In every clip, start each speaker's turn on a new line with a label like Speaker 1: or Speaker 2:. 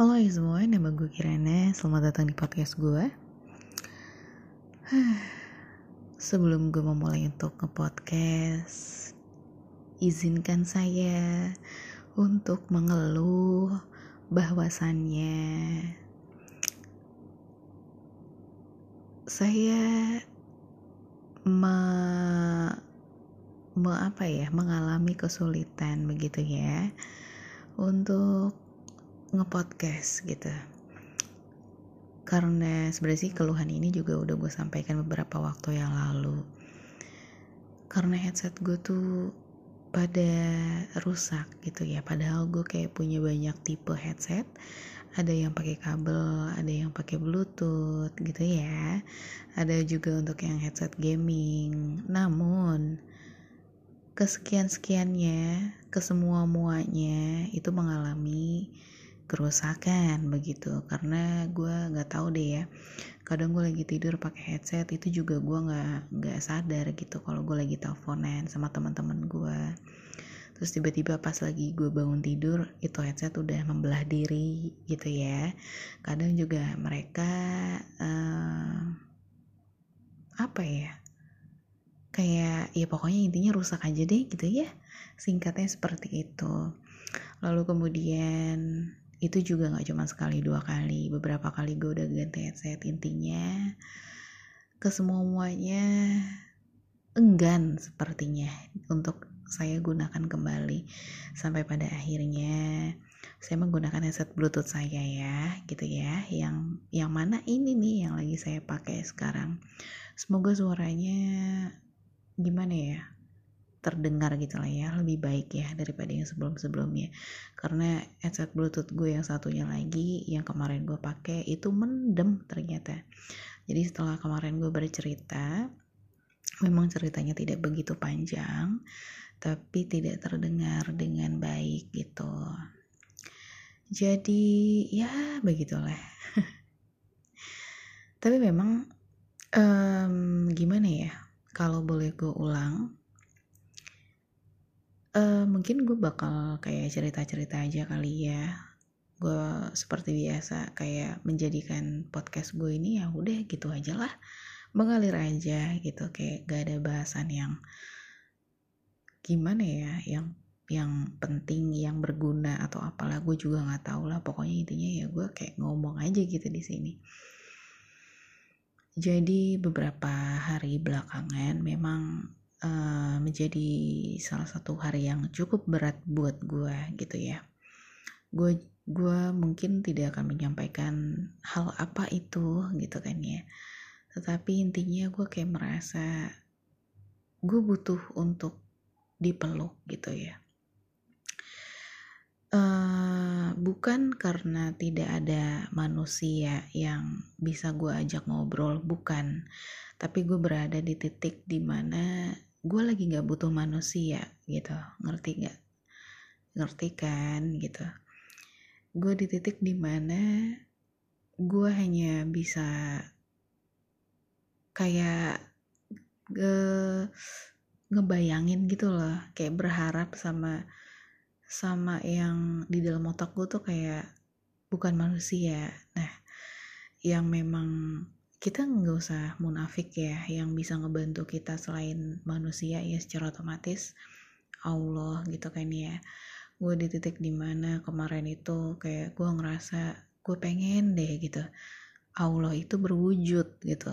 Speaker 1: Halo ya semua, nama gue Kirana. Selamat datang di podcast gue. Sebelum gue memulai untuk nge-podcast, izinkan saya untuk mengeluh bahwasannya saya me, me apa ya mengalami kesulitan begitu ya untuk ngepodcast gitu. Karena sebenarnya sih keluhan ini juga udah gue sampaikan beberapa waktu yang lalu. Karena headset gue tuh pada rusak gitu ya. Padahal gue kayak punya banyak tipe headset. Ada yang pakai kabel ada yang pakai bluetooth gitu ya. Ada juga untuk yang headset gaming. Namun kesekian sekiannya kesemua muanya itu mengalami kerusakan begitu. Karena gue nggak tahu deh ya kadang gue lagi tidur pakai headset itu juga gue nggak nggak sadar gitu kalau gue lagi teleponan sama teman-teman gue terus tiba-tiba pas lagi gue bangun tidur itu headset udah membelah diri gitu ya. Kadang juga mereka uh, apa ya kayak ya pokoknya intinya rusak aja deh gitu ya singkatnya seperti itu. Lalu kemudian itu juga nggak cuma sekali dua kali beberapa kali gue udah ganti headset intinya. Ke semua muanya enggan sepertinya untuk saya gunakan kembali sampai pada akhirnya. Saya menggunakan headset bluetooth saya ya gitu ya. Yang yang mana ini nih yang lagi saya pakai sekarang? Semoga suaranya gimana ya terdengar gitu lah ya lebih baik ya daripada yang sebelum-sebelumnya. Karena headset bluetooth gue yang satunya lagi yang kemarin gue pakai itu mendem ternyata. Jadi setelah kemarin gue bercerita memang ceritanya tidak begitu panjang tapi tidak terdengar dengan baik gitu. Jadi ya begitulah. Tapi memang um, gimana ya kalau boleh gue ulang uh, mungkin gue bakal kayak cerita-cerita aja kali ya. Gue seperti biasa kayak menjadikan podcast gue ini ya udah gitu aja lah. Mengalir aja gitu kayak gak ada bahasan yang gimana ya yang yang penting yang berguna atau apalah gue juga nggak tahu lah. Pokoknya intinya ya gue kayak ngomong aja gitu di sini. Jadi beberapa hari belakangan memang uh, menjadi salah satu hari yang cukup berat buat gue gitu ya. Gue gue mungkin tidak akan menyampaikan hal apa itu gitu kan ya. Tetapi intinya gue kayak merasa gue butuh untuk dipeluk gitu ya. Uh, bukan karena tidak ada manusia yang bisa gue ajak ngobrol bukan. Tapi gue berada di titik di mana gue lagi nggak butuh manusia gitu. Ngerti nggak? Ngerti kan? Gitu. Gue di titik di mana gue hanya bisa kayak ge, ngebayangin gitu loh. Kayak berharap sama sama yang di dalam otak gue tuh kayak bukan manusia. Nah yang memang kita nggak usah munafik ya yang bisa ngebantu kita selain manusia ya secara otomatis. Allah gitu kan ya. Gue di titik di mana kemarin itu kayak gue ngerasa gue pengen deh gitu Allah itu berwujud gitu.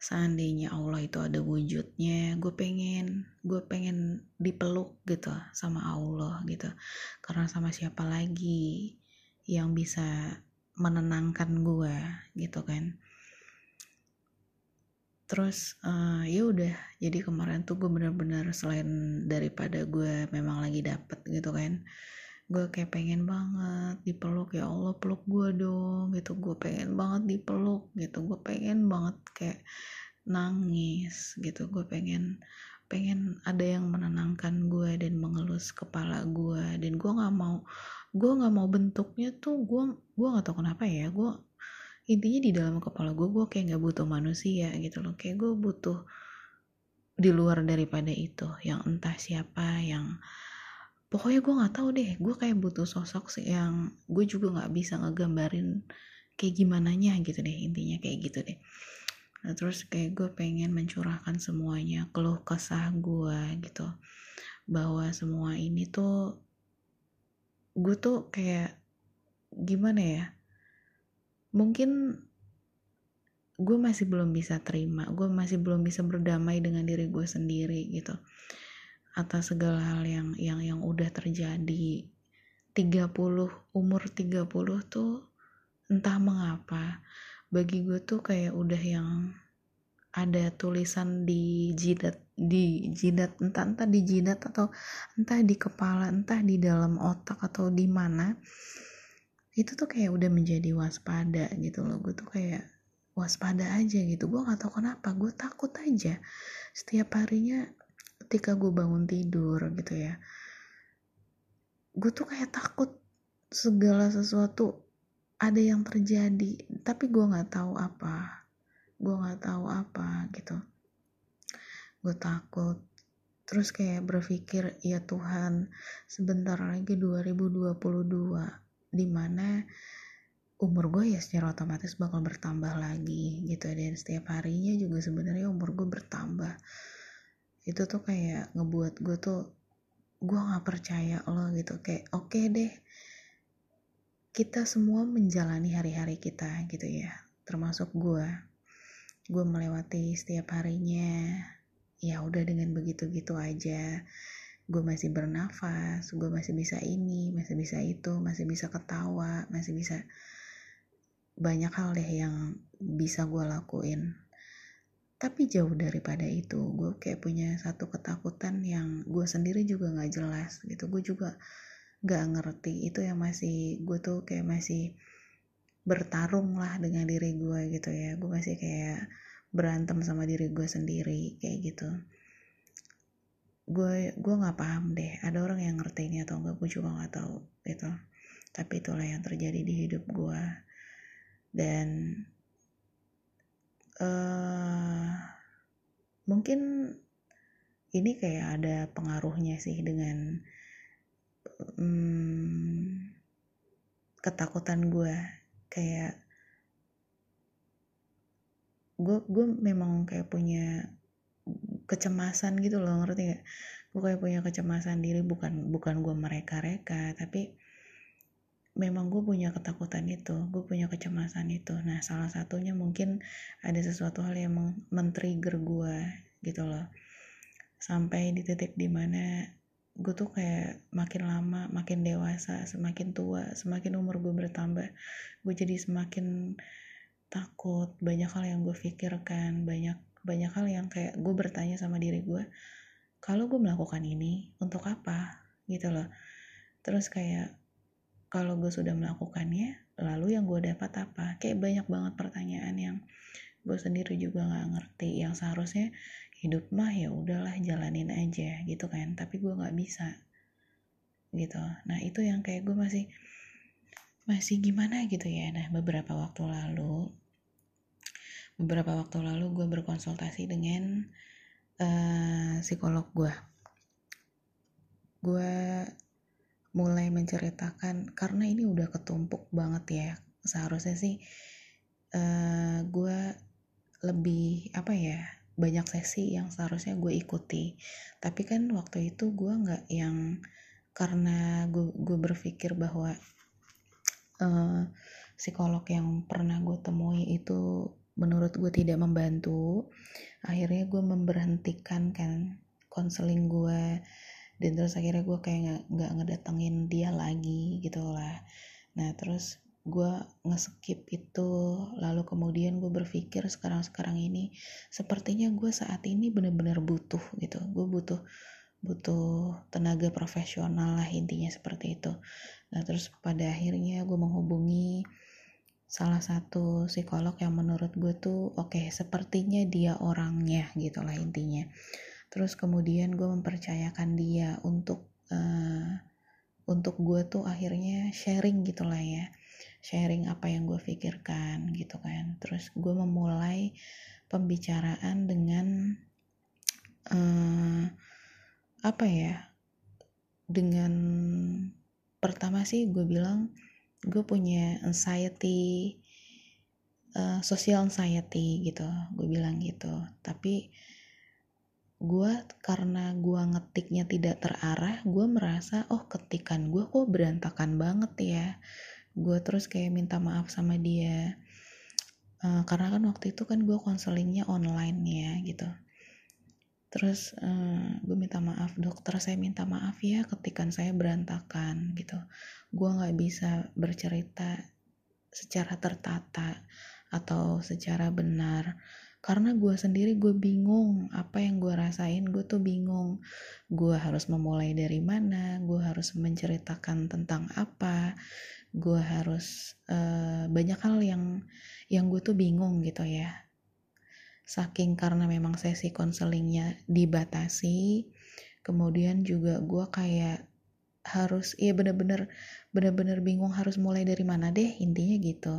Speaker 1: Seandainya Allah itu ada wujudnya gue pengen gue pengen dipeluk gitu sama Allah gitu. Karena sama siapa lagi yang bisa menenangkan gue gitu kan. Terus uh, ya udah jadi kemarin tuh gue bener-bener selain daripada gue memang lagi dapet gitu kan gue kayak pengen banget dipeluk ya Allah peluk gue dong gitu. Gue pengen banget dipeluk gitu. Gue pengen banget kayak nangis gitu. Gue pengen pengen ada yang menenangkan gue dan mengelus kepala gue dan gue nggak mau gue nggak mau bentuknya tuh gue gue nggak tahu kenapa ya gue intinya di dalam kepala gue gue kayak nggak butuh manusia gitu loh. Kayak gue butuh di luar daripada itu yang entah siapa yang pokoknya gue nggak tahu deh. Gue kayak butuh sosok yang gue juga nggak bisa ngegambarin kayak gimana nya gitu deh intinya kayak gitu deh. Nah, terus kayak gue pengen mencurahkan semuanya keluh kesah gue gitu bahwa semua ini tuh gue tuh kayak gimana ya mungkin gue masih belum bisa terima gue masih belum bisa berdamai dengan diri gue sendiri gitu atas segala hal yang yang yang udah terjadi. 30 umur 30 tuh entah mengapa bagi gue tuh kayak udah yang ada tulisan di jidat di jidat entah entah di jidat atau entah di kepala entah di dalam otak atau di mana itu tuh kayak udah menjadi waspada gitu loh. Gue tuh kayak waspada aja gitu. Gue gak tahu kenapa gue takut aja. Setiap harinya ketika gue bangun tidur gitu ya gue tuh kayak takut segala sesuatu ada yang terjadi. Tapi gue nggak tahu apa gue nggak tahu apa gitu gue takut. Terus kayak berpikir ya Tuhan sebentar lagi 2022 di mana umur gue ya secara otomatis bakal bertambah lagi gitu. Dan setiap harinya juga sebenarnya umur gue bertambah. Itu tuh kayak ngebuat gue tuh gue nggak percaya lo gitu. Kayak oke okay deh kita semua menjalani hari-hari kita gitu ya. Termasuk gue gue melewati setiap harinya ya udah dengan begitu-gitu aja. Gue masih bernafas gue masih bisa ini masih bisa itu masih bisa ketawa masih bisa banyak hal deh yang bisa gue lakuin. Tapi jauh daripada itu gue kayak punya satu ketakutan yang gue sendiri juga nggak jelas gitu. Gue juga nggak ngerti. Itu yang masih gue tuh kayak masih bertarung lah dengan diri gue gitu ya. Gue masih kayak berantem sama diri gue sendiri kayak gitu. Gue gue nggak paham deh ada orang yang ngerti ini atau enggak gue juga nggak tahu gitu. Tapi itulah yang terjadi di hidup gue. Dan uh, mungkin ini kayak ada pengaruhnya sih dengan um, ketakutan gue. Kayak gue gue memang kayak punya kecemasan gitu loh ngerti gak gue kayak punya kecemasan diri bukan bukan gue mereka reka tapi memang gue punya ketakutan itu gue punya kecemasan itu. Nah salah satunya mungkin ada sesuatu hal yang men-trigger gue gitu loh. Sampai di titik di mana gue tuh kayak makin lama makin dewasa semakin tua semakin umur gue bertambah gue jadi semakin takut banyak hal yang gue pikirkan banyak banyak hal yang kayak gue bertanya sama diri gue kalau gue melakukan ini untuk apa? Gitu loh. Terus kayak kalau gue sudah melakukannya lalu yang gue dapat apa? Kayak banyak banget pertanyaan yang gue sendiri juga nggak ngerti yang seharusnya hidup mah ya udahlah jalanin aja gitu kan. Tapi gue nggak bisa gitu. Nah itu yang kayak gue masih masih gimana gitu ya. Nah beberapa waktu lalu beberapa waktu lalu gue berkonsultasi dengan uh, psikolog gue gue mulai menceritakan karena ini udah ketumpuk banget ya. Seharusnya sih uh, gue lebih apa ya banyak sesi yang seharusnya gue ikuti. Tapi kan waktu itu gue nggak yang karena gue gue berpikir bahwa uh, psikolog yang pernah gue temui itu menurut gue tidak membantu. Akhirnya gue memberhentikan kan konseling gue. Dan terus akhirnya gue kayak nggak ngedatengin dia lagi gitu lah. Nah terus gue ngeskip itu. Lalu kemudian gue berpikir sekarang sekarang ini sepertinya gue saat ini bener-bener butuh gitu. Gue butuh butuh tenaga profesional lah intinya seperti itu nah terus pada akhirnya gue menghubungi salah satu psikolog yang menurut gue tuh oke okay, sepertinya dia orangnya gitu lah intinya. Terus kemudian gue mempercayakan dia untuk uh, untuk gue tuh akhirnya sharing gitulah ya. Sharing apa yang gue pikirkan gitu kan. Terus gue memulai pembicaraan dengan uh, apa ya dengan pertama sih gue bilang gue punya anxiety uh, social anxiety gitu gue bilang gitu. Tapi gue karena gue ngetiknya tidak terarah gue merasa oh ketikan gue kok berantakan banget ya. Gue terus kayak minta maaf sama dia. Uh, karena kan waktu itu kan gue konselingnya online ya gitu terus uh, gue minta maaf dokter saya minta maaf ya ketikan saya berantakan gitu. Gue nggak bisa bercerita secara tertata atau secara benar. Karena gue sendiri gue bingung apa yang gue rasain gue tuh bingung. Gue harus memulai dari mana gue harus menceritakan tentang apa gue harus uh, banyak hal yang yang gue tuh bingung gitu ya saking karena memang sesi konselingnya dibatasi kemudian juga gue kayak harus iya bener-bener bener-bener bingung harus mulai dari mana deh intinya gitu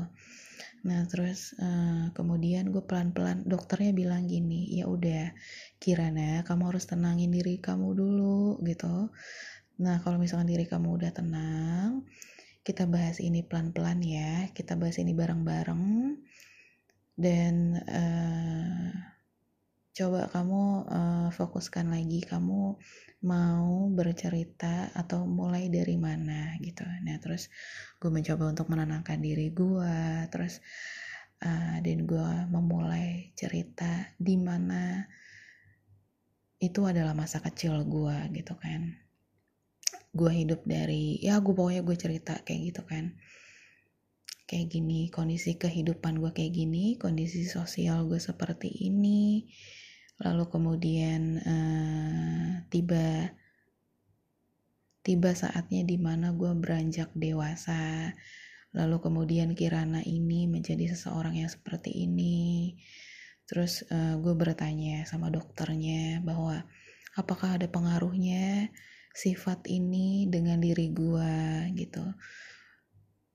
Speaker 1: Nah terus uh, kemudian gue pelan-pelan dokternya bilang gini, ya udah Kirana kamu harus tenangin diri kamu dulu gitu. Nah kalau misalkan diri kamu udah tenang, kita bahas ini pelan-pelan ya, kita bahas ini bareng-bareng dan uh, coba kamu uh, fokuskan lagi kamu mau bercerita atau mulai dari mana gitu. Nah terus gue mencoba untuk menenangkan diri gue terus uh, dan gue memulai cerita di mana itu adalah masa kecil gue gitu kan. Gue hidup dari ya gue pokoknya gue cerita kayak gitu kan kayak gini kondisi kehidupan gue kayak gini kondisi sosial gue seperti ini. Lalu kemudian uh, tiba tiba saatnya di mana gue beranjak dewasa. Lalu kemudian Kirana ini menjadi seseorang yang seperti ini. Terus uh, gue bertanya sama dokternya bahwa apakah ada pengaruhnya sifat ini dengan diri gue gitu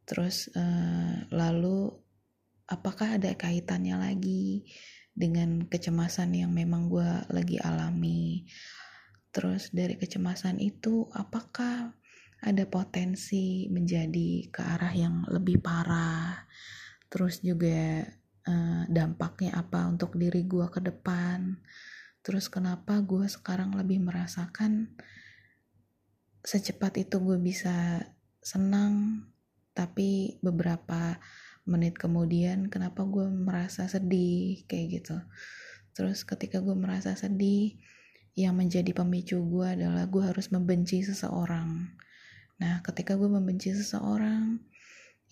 Speaker 1: terus uh, lalu apakah ada kaitannya lagi dengan kecemasan yang memang gue lagi alami. Terus dari kecemasan itu apakah ada potensi menjadi ke arah yang lebih parah? Terus juga uh, dampaknya apa untuk diri gue ke depan? Terus kenapa gue sekarang lebih merasakan secepat itu gue bisa senang tapi beberapa menit kemudian kenapa gue merasa sedih kayak gitu. Terus ketika gue merasa sedih yang menjadi pemicu gue adalah gue harus membenci seseorang. Nah ketika gue membenci seseorang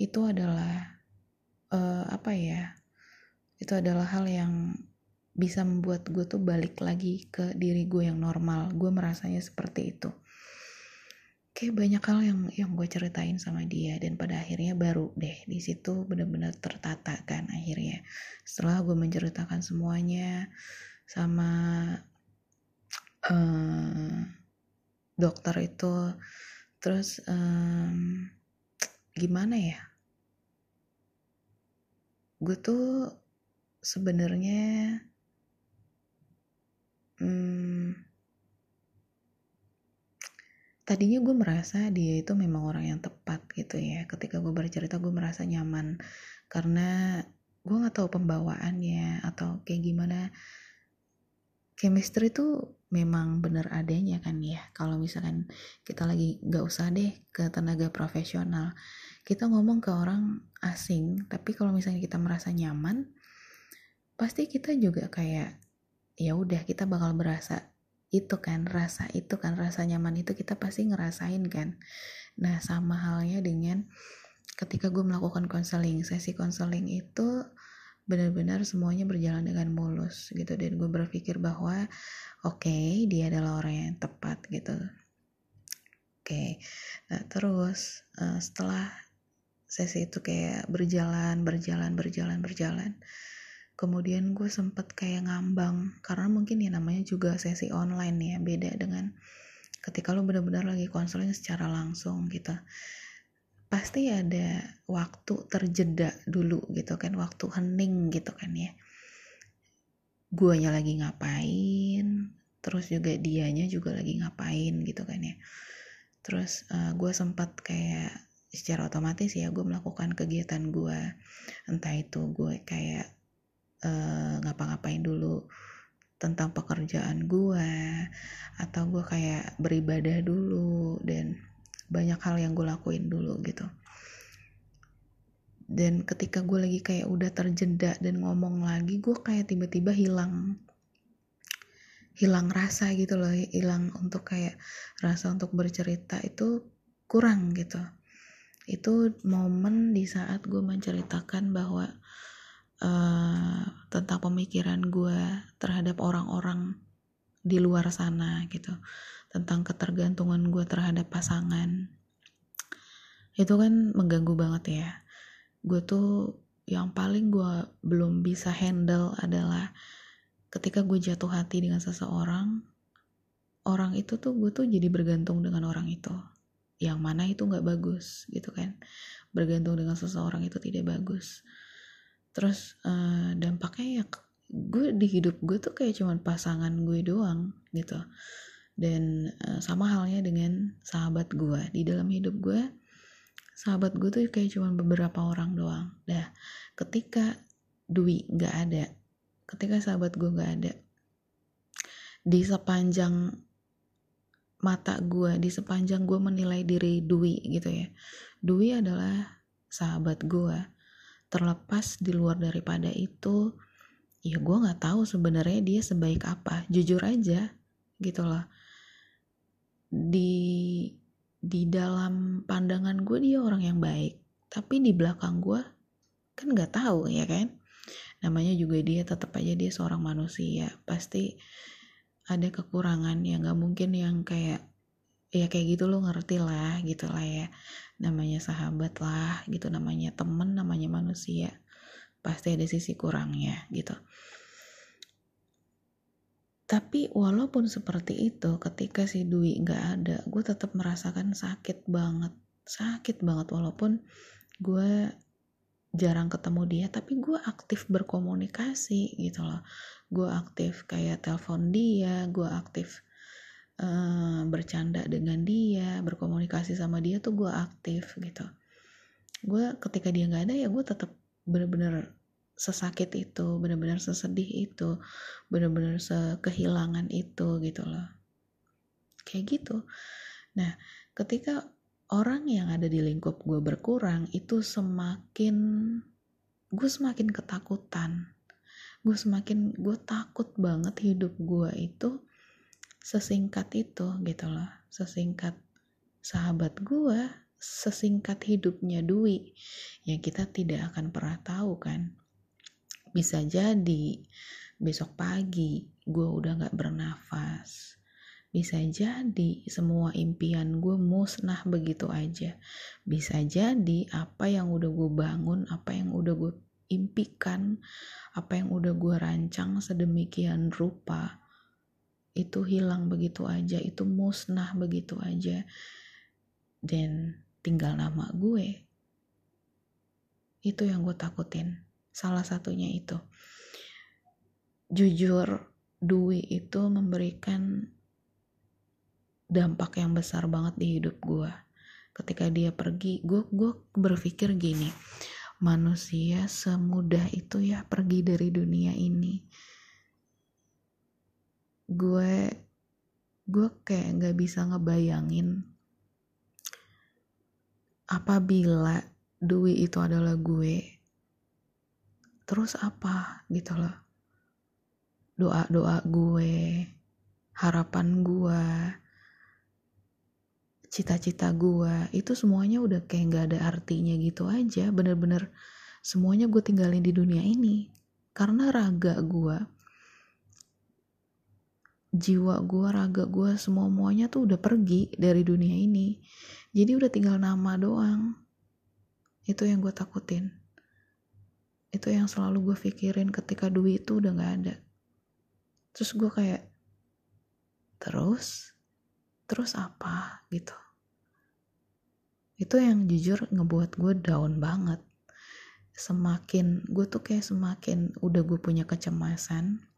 Speaker 1: itu adalah uh, apa ya itu adalah hal yang bisa membuat gue tuh balik lagi ke diri gue yang normal. Gue merasanya seperti itu kayak banyak hal yang yang gue ceritain sama dia dan pada akhirnya baru deh di situ benar-benar tertata kan akhirnya. Setelah gue menceritakan semuanya sama um, dokter itu terus um, gimana ya? Gue tuh sebenarnya hmm, tadinya gue merasa dia itu memang orang yang tepat gitu ya. Ketika gue bercerita gue merasa nyaman. Karena gue nggak tahu pembawaannya atau kayak gimana. Chemistry itu memang bener adanya kan ya. Kalau misalkan kita lagi nggak usah deh ke tenaga profesional. Kita ngomong ke orang asing tapi kalau misalnya kita merasa nyaman pasti kita juga kayak ya udah kita bakal berasa itu kan rasa itu kan rasa nyaman itu kita pasti ngerasain kan nah sama halnya dengan ketika gue melakukan konseling sesi konseling itu benar-benar semuanya berjalan dengan mulus gitu dan gue berpikir bahwa oke okay, dia adalah orang yang tepat gitu oke okay. nah terus uh, setelah sesi itu kayak berjalan berjalan berjalan berjalan kemudian gue sempet kayak ngambang karena mungkin ya namanya juga sesi online ya beda dengan ketika lo benar-benar lagi konseling secara langsung gitu. Pasti ada waktu terjeda dulu gitu kan waktu hening gitu kan ya. Guanya lagi ngapain terus juga dianya juga lagi ngapain gitu kan ya. Terus uh, gue sempat kayak secara otomatis ya gue melakukan kegiatan gue. Entah itu gue kayak uh, ngapa-ngapain dulu tentang pekerjaan gue atau gue kayak beribadah dulu dan banyak hal yang gue lakuin dulu gitu. Dan ketika gue lagi kayak udah terjeda dan ngomong lagi gue kayak tiba-tiba hilang hilang rasa gitu loh hilang untuk kayak rasa untuk bercerita itu kurang gitu. Itu momen di saat gue menceritakan bahwa uh, tentang pemikiran gue terhadap orang-orang di luar sana gitu. Tentang ketergantungan gue terhadap pasangan. Itu kan mengganggu banget ya. Gue tuh yang paling gue belum bisa handle adalah ketika gue jatuh hati dengan seseorang orang itu tuh gue tuh jadi bergantung dengan orang itu. Yang mana itu nggak bagus gitu kan. Bergantung dengan seseorang itu tidak bagus terus uh, dampaknya ya gue di hidup gue tuh kayak cuman pasangan gue doang gitu. Dan uh, sama halnya dengan sahabat gue di dalam hidup gue sahabat gue tuh kayak cuman beberapa orang doang. Dah ketika Dwi nggak ada ketika sahabat gue gak ada di sepanjang mata gue di sepanjang gue menilai diri Dwi gitu ya Dwi adalah sahabat gue terlepas di luar daripada itu ya gue nggak tahu sebenarnya dia sebaik apa. Jujur aja gitu loh. Di di dalam pandangan gue dia orang yang baik tapi di belakang gue kan nggak tahu ya kan? Namanya juga dia tetap aja dia seorang manusia. Pasti ada kekurangan yang gak mungkin yang kayak ya kayak gitu lo ngerti lah gitu lah ya. Namanya sahabat lah gitu. Namanya temen namanya manusia. Pasti ada sisi kurangnya gitu. Tapi walaupun seperti itu ketika si Dwi nggak ada gue tetap merasakan sakit banget. Sakit banget walaupun gue jarang ketemu dia tapi gue aktif berkomunikasi gitu loh. Gue aktif kayak telepon dia gue aktif uh, bercanda dengan dia berkomunikasi sama dia tuh gue aktif gitu. Gue ketika dia nggak ada ya gue tetap bener-bener sesakit itu bener-bener sesedih itu bener-bener sekehilangan itu gitu loh. Kayak gitu. Nah ketika orang yang ada di lingkup gue berkurang itu semakin gue semakin ketakutan. Gue semakin gue takut banget hidup gue itu sesingkat itu gitu loh. Sesingkat sahabat gue sesingkat hidupnya Dwi yang kita tidak akan pernah tahu kan. Bisa jadi besok pagi gue udah gak bernafas. Bisa jadi semua impian gue musnah begitu aja. Bisa jadi apa yang udah gue bangun, apa yang udah gue impikan, apa yang udah gue rancang sedemikian rupa, itu hilang begitu aja, itu musnah begitu aja. Dan tinggal nama gue. Itu yang gue takutin. Salah satunya itu. Jujur, Dwi itu memberikan dampak yang besar banget di hidup gue ketika dia pergi gue gue berpikir gini manusia semudah itu ya pergi dari dunia ini gue gue kayak nggak bisa ngebayangin apabila Dwi itu adalah gue terus apa gitu loh. Doa doa gue harapan gue cita-cita gue itu semuanya udah kayak gak ada artinya gitu aja. Bener-bener semuanya gue tinggalin di dunia ini. Karena raga gue jiwa gue raga gue semua muanya tuh udah pergi dari dunia ini. Jadi udah tinggal nama doang. Itu yang gue takutin. Itu yang selalu gue pikirin ketika duit itu udah gak ada. Terus gue kayak terus? Terus apa? gitu. Itu yang jujur ngebuat gue down banget. Semakin gue tuh kayak semakin udah gue punya kecemasan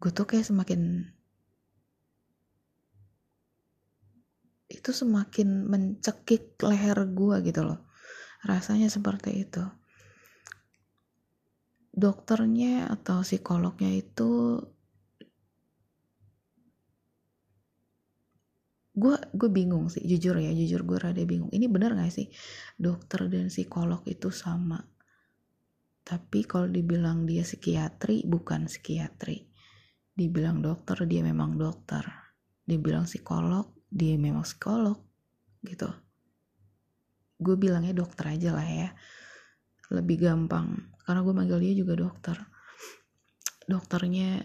Speaker 1: gue tuh kayak semakin itu semakin mencekik leher gue gitu loh. Rasanya seperti itu. Dokternya atau psikolognya itu gue gue bingung sih jujur ya jujur gue rada bingung. Ini benar gak sih? Dokter dan psikolog itu sama. Tapi kalau dibilang dia psikiatri bukan psikiatri dibilang dokter dia memang dokter. Dibilang psikolog dia memang psikolog gitu. Gue bilangnya dokter aja lah ya. Lebih gampang. Karena gue manggil dia juga dokter. Dokternya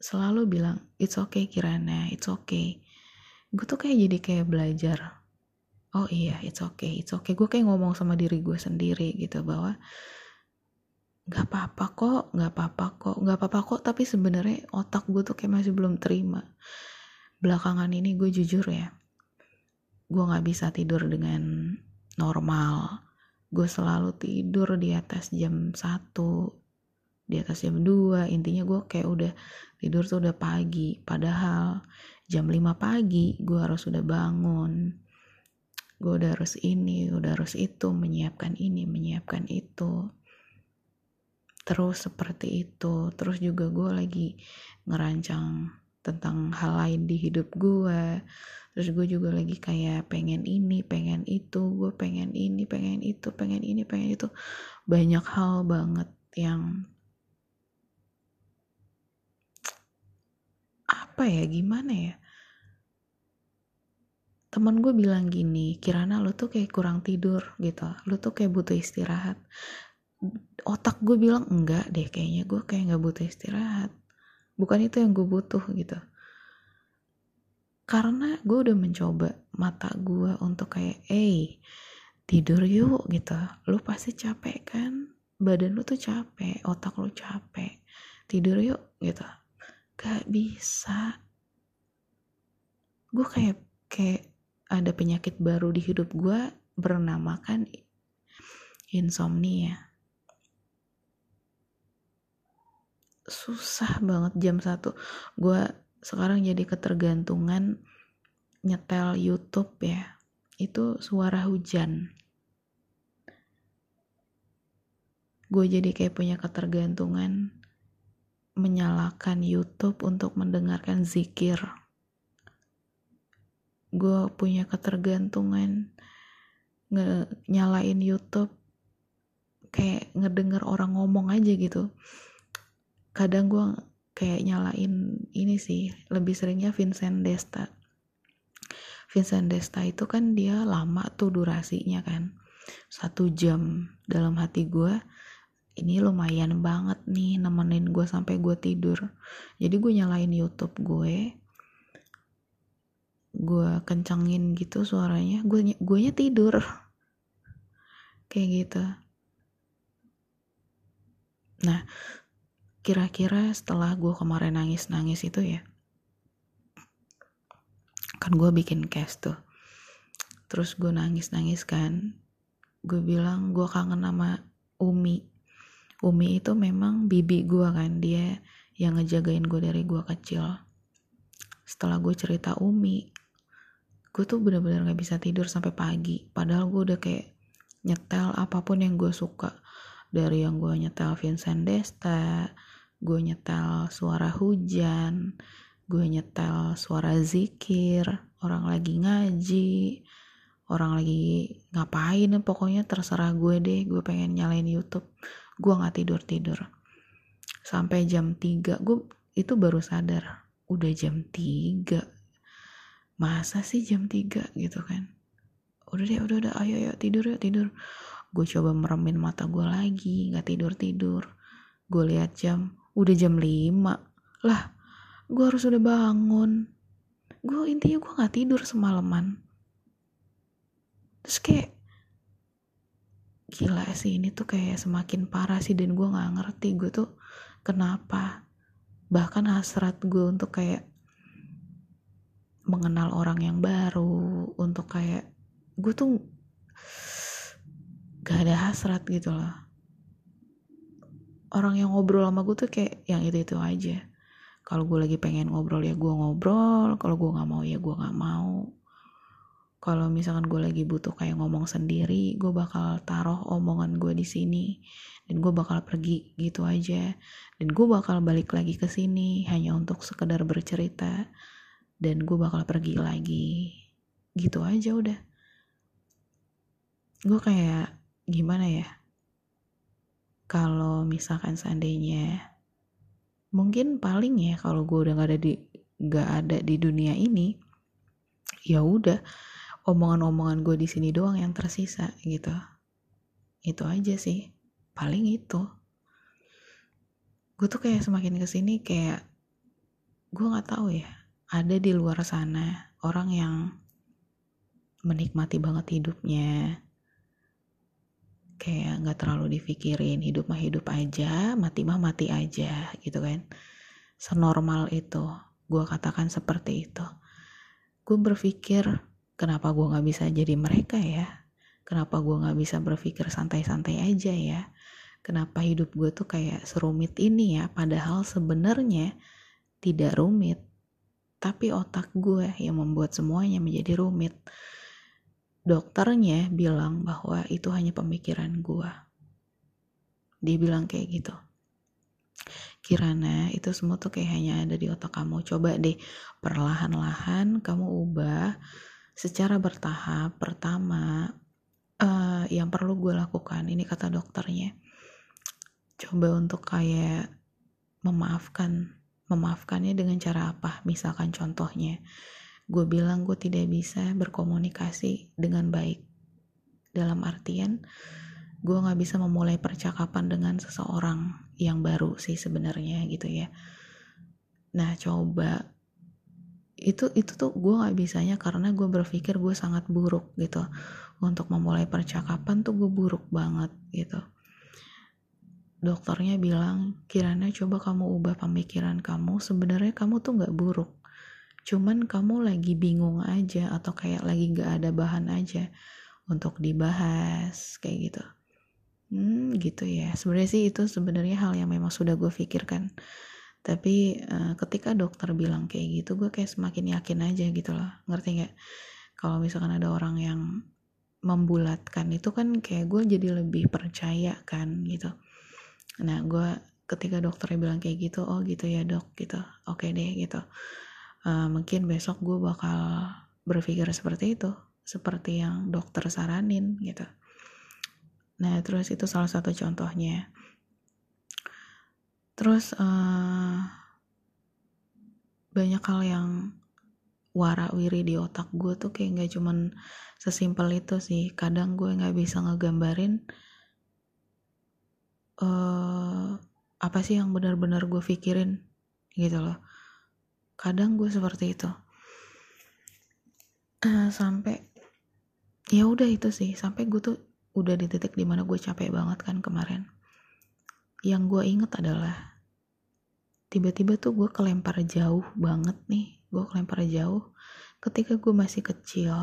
Speaker 1: selalu bilang it's okay Kirana it's okay. Gue tuh kayak jadi kayak belajar oh iya it's okay it's okay. Gue kayak ngomong sama diri gue sendiri gitu bahwa nggak apa-apa kok nggak apa-apa kok nggak apa-apa kok tapi sebenarnya otak gue tuh kayak masih belum terima. Belakangan ini gue jujur ya gue nggak bisa tidur dengan normal. Gue selalu tidur di atas jam 1 di atas jam 2 intinya gue kayak udah tidur tuh udah pagi. Padahal jam 5 pagi gue harus udah bangun. Gue udah harus ini udah harus itu menyiapkan ini menyiapkan itu terus seperti itu. Terus juga gue lagi ngerancang tentang hal lain di hidup gue. Terus gue juga lagi kayak pengen ini pengen itu. Gue pengen ini pengen itu pengen ini pengen itu. Banyak hal banget yang apa ya gimana ya? Temen gue bilang gini Kirana lo tuh kayak kurang tidur gitu. Lo tuh kayak butuh istirahat otak gue bilang enggak deh kayaknya gue kayak nggak butuh istirahat. Bukan itu yang gue butuh gitu. Karena gue udah mencoba mata gue untuk kayak eh tidur yuk gitu. Lo pasti capek kan? Badan lo tuh capek otak lo capek. Tidur yuk gitu. Gak bisa. Gue kayak kayak ada penyakit baru di hidup gue bernamakan insomnia susah banget jam satu. Gue sekarang jadi ketergantungan nyetel YouTube ya. Itu suara hujan. Gue jadi kayak punya ketergantungan menyalakan YouTube untuk mendengarkan zikir. Gue punya ketergantungan nge nyalain YouTube kayak ngedenger orang ngomong aja gitu kadang gue kayak nyalain ini sih lebih seringnya Vincent Desta. Vincent Desta itu kan dia lama tuh durasinya kan. Satu jam dalam hati gue ini lumayan banget nih nemenin gue sampai gue tidur. Jadi gue nyalain YouTube gue gue kencengin gitu suaranya gue gue nya tidur. Kayak gitu. Nah kira-kira setelah gue kemarin nangis-nangis itu ya kan gue bikin cast tuh. Terus gue nangis-nangis kan gue bilang gue kangen sama Umi. Umi itu memang bibi gue kan dia yang ngejagain gue dari gue kecil. Setelah gue cerita Umi gue tuh bener-bener gak bisa tidur sampai pagi. Padahal gue udah kayak nyetel apa pun yang gue suka. Dari yang gue nyetel Vincent Desta gue nyetel suara hujan gue nyetel suara zikir orang lagi ngaji orang lagi ngapain pokoknya terserah gue deh gue pengen nyalain YouTube. Gue nggak tidur tidur. Sampai jam 3 gue itu baru sadar udah jam 3 masa sih jam 3 gitu kan? Udah deh udah udah ayo ayo tidur yuk tidur. Gue coba meremin mata gue lagi nggak tidur tidur. Gue lihat jam udah jam 5 lah gue harus udah bangun. Gue intinya gue nggak tidur semalaman. Terus kayak gila sih ini tuh kayak semakin parah sih dan gue nggak ngerti gue tuh kenapa. Bahkan hasrat gue untuk kayak mengenal orang yang baru untuk kayak gue tuh gak ada hasrat gitu loh orang yang ngobrol sama gue tuh kayak yang itu itu aja. Kalau gue lagi pengen ngobrol ya gue ngobrol. Kalau gue nggak mau ya gue nggak mau. Kalau misalkan gue lagi butuh kayak ngomong sendiri gue bakal taruh omongan gue di sini. Dan gue bakal pergi gitu aja. Dan gue bakal balik lagi ke sini hanya untuk sekedar bercerita. Dan gue bakal pergi lagi. Gitu aja udah. Gue kayak gimana ya kalau misalkan seandainya mungkin paling ya kalau gue udah gak ada di gak ada di dunia ini ya udah omongan-omongan gue di sini doang yang tersisa gitu. Itu aja sih paling itu. Gue tuh kayak semakin ke sini kayak gue nggak tahu ya ada di luar sana orang yang menikmati banget hidupnya kayak nggak terlalu dipikirin hidup mah hidup aja mati mah mati aja gitu kan. Senormal itu gue katakan seperti itu. Gue berpikir kenapa gue nggak bisa jadi mereka ya? Kenapa gue nggak bisa berpikir santai-santai aja ya? Kenapa hidup gue tuh kayak serumit ini ya? Padahal sebenarnya tidak rumit tapi otak gue yang membuat semuanya menjadi rumit dokternya bilang bahwa itu hanya pemikiran gue dia bilang kayak gitu. Kirana itu semua tuh kayak hanya ada di otak kamu. Coba deh perlahan-lahan kamu ubah secara bertahap. Pertama uh, yang perlu gue lakukan ini kata dokternya coba untuk kayak memaafkan memaafkannya dengan cara apa? Misalkan contohnya gue bilang gue tidak bisa berkomunikasi dengan baik. Dalam artian gue nggak bisa memulai percakapan dengan seseorang yang baru sih sebenarnya gitu ya. Nah coba. Itu itu tuh gue nggak bisanya karena gue berpikir gue sangat buruk gitu. Untuk memulai percakapan tuh gue buruk banget gitu. Dokternya bilang kirana coba kamu ubah pemikiran kamu. Sebenarnya kamu tuh nggak buruk cuman kamu lagi bingung aja atau kayak lagi nggak ada bahan aja untuk dibahas kayak gitu. Hmm gitu ya. Sebenarnya sih itu sebenarnya hal yang memang sudah gue pikirkan. Tapi uh, ketika dokter bilang kayak gitu gue kayak semakin yakin aja gitu loh. Ngerti nggak? Kalau misalkan ada orang yang membulatkan itu kan kayak gue jadi lebih percaya kan gitu. Nah gue ketika dokternya bilang kayak gitu oh gitu ya dok gitu. Oke okay deh gitu uh, mungkin besok gue bakal berpikir seperti itu seperti yang dokter saranin gitu. Nah terus itu salah satu contohnya. Terus uh, banyak hal yang warawiri di otak gue tuh kayak nggak cuman sesimpel itu sih. Kadang gue nggak bisa ngegambarin uh, apa sih yang benar-benar gue pikirin gitu loh kadang gue seperti itu. Uh, sampai ya udah itu sih. Sampai gue tuh udah di titik di mana gue capek banget kan kemarin. Yang gue inget adalah tiba-tiba tuh gue kelempar jauh banget nih. Gue kelempar jauh ketika gue masih kecil.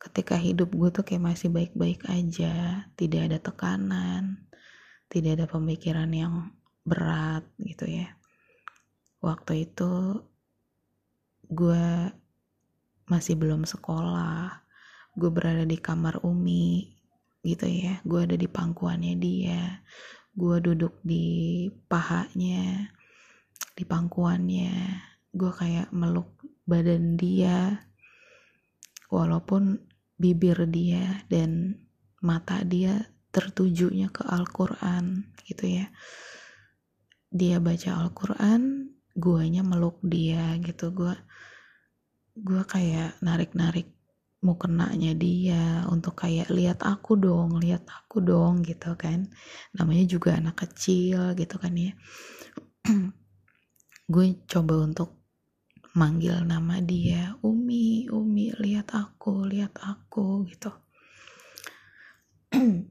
Speaker 1: Ketika hidup gue tuh kayak masih baik-baik aja tidak ada tekanan tidak ada pemikiran yang berat gitu ya waktu itu gue masih belum sekolah. Gue berada di kamar Umi gitu ya. Gue ada di pangkuannya dia. Gue duduk di pahanya di pangkuannya. Gue kayak meluk badan dia walaupun bibir dia dan mata dia tertujunya ke Al-Quran gitu ya. Dia baca Al-Quran guanya meluk dia gitu. Gue gue kayak narik-narik mau kenanya dia untuk kayak lihat aku dong lihat aku dong gitu kan. Namanya juga anak kecil gitu kan ya. Gue coba untuk manggil nama dia Umi Umi lihat aku lihat aku gitu.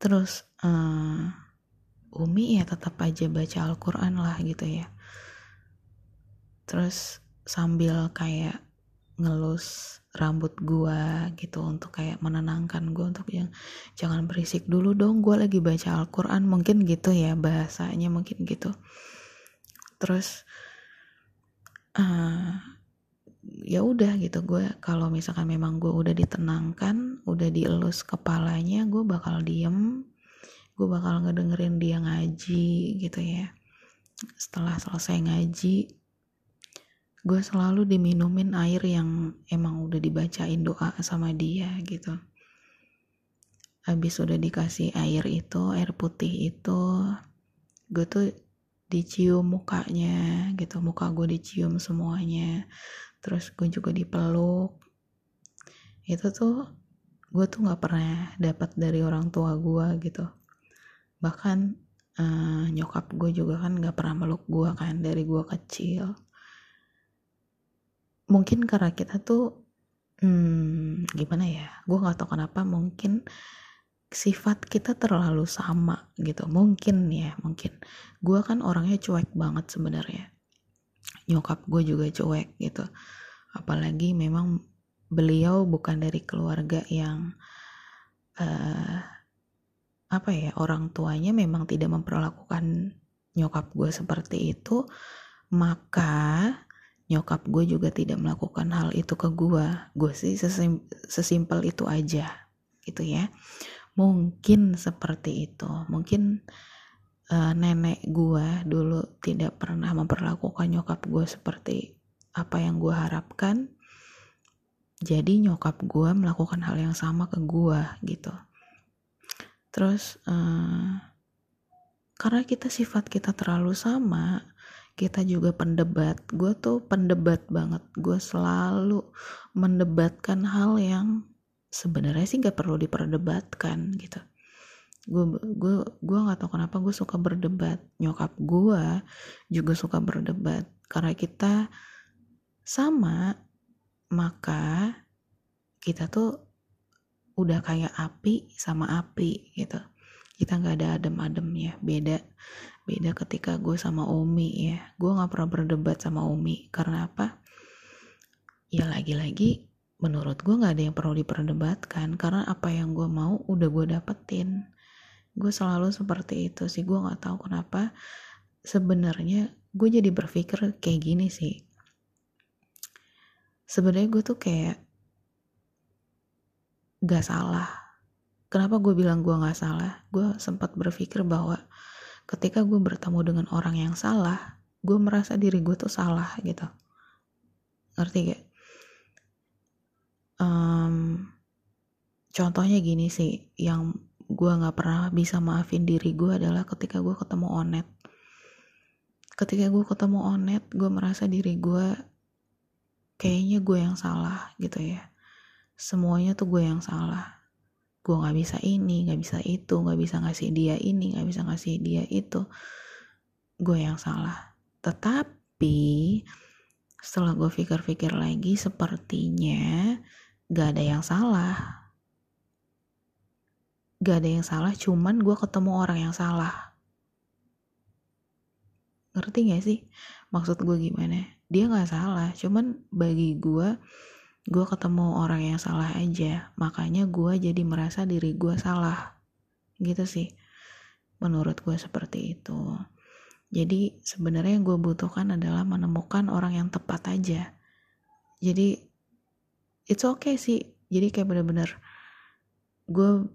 Speaker 1: Terus uh, Umi ya tetap aja baca Al-Quran lah gitu ya. Terus sambil kayak ngelus rambut gua gitu untuk kayak menenangkan gua untuk yang jangan berisik dulu dong gua lagi baca Al-Quran. Mungkin gitu ya bahasanya mungkin gitu. Terus uh, ya udah gitu gue kalau misalkan memang gue udah ditenangkan udah dielus kepalanya gue bakal diem gue bakal ngedengerin dia ngaji gitu ya. Setelah selesai ngaji gue selalu diminumin air yang emang udah dibacain doa sama dia gitu. Habis udah dikasih air itu air putih itu gue tuh dicium mukanya gitu. Muka gue dicium semuanya. Terus gue juga dipeluk. Itu tuh gue tuh nggak pernah dapat dari orang tua gue gitu bahkan uh, nyokap gue juga kan nggak pernah meluk gue kan dari gue kecil. Mungkin karena kita tuh hmm, gimana ya gue nggak tahu kenapa mungkin sifat kita terlalu sama gitu. Mungkin ya mungkin. Gue kan orangnya cuek banget sebenarnya. Nyokap gue juga cuek gitu. Apalagi memang beliau bukan dari keluarga yang uh, apa ya orang tuanya memang tidak memperlakukan nyokap gue seperti itu maka nyokap gue juga tidak melakukan hal itu ke gue gue sih sesim sesimpel itu aja gitu ya. Mungkin seperti itu. Mungkin uh, nenek gue dulu tidak pernah memperlakukan nyokap gue seperti apa yang gue harapkan. Jadi nyokap gue melakukan hal yang sama ke gue gitu terus uh, karena kita sifat kita terlalu sama kita juga pendebat. Gue tuh pendebat banget. Gue selalu mendebatkan hal yang sebenarnya sih gak perlu diperdebatkan gitu. Gue gue gue nggak tahu kenapa gue suka berdebat. Nyokap gue juga suka berdebat. Karena kita sama maka kita tuh udah kayak api sama api gitu. Kita nggak ada adem-ademnya beda beda ketika gue sama Umi ya. Gue nggak pernah berdebat sama Umi karena apa? Ya lagi-lagi menurut gue nggak ada yang perlu diperdebatkan karena apa yang gue mau udah gue dapetin. Gue selalu seperti itu sih gue nggak tahu kenapa sebenarnya gue jadi berpikir kayak gini sih. Sebenarnya gue tuh kayak gak salah. Kenapa gue bilang gue gak salah? Gue sempat berpikir bahwa ketika gue bertemu dengan orang yang salah gue merasa diri gue tuh salah gitu. Ngerti gak? Um, contohnya gini sih yang gue nggak pernah bisa maafin diri gue adalah ketika gue ketemu onet. Ketika gue ketemu onet gue merasa diri gue kayaknya gue yang salah gitu ya semuanya tuh gue yang salah. Gue nggak bisa ini nggak bisa itu nggak bisa ngasih dia ini nggak bisa ngasih dia itu. Gue yang salah. Tetapi setelah gue pikir-pikir lagi sepertinya gak ada yang salah. Gak ada yang salah cuman gue ketemu orang yang salah. Ngerti gak sih? Maksud gue gimana? Dia gak salah cuman bagi gue gue ketemu orang yang salah aja makanya gue jadi merasa diri gue salah. Gitu sih menurut gue seperti itu. Jadi sebenarnya yang gue butuhkan adalah menemukan orang yang tepat aja. Jadi it's okay sih. Jadi kayak bener-bener gue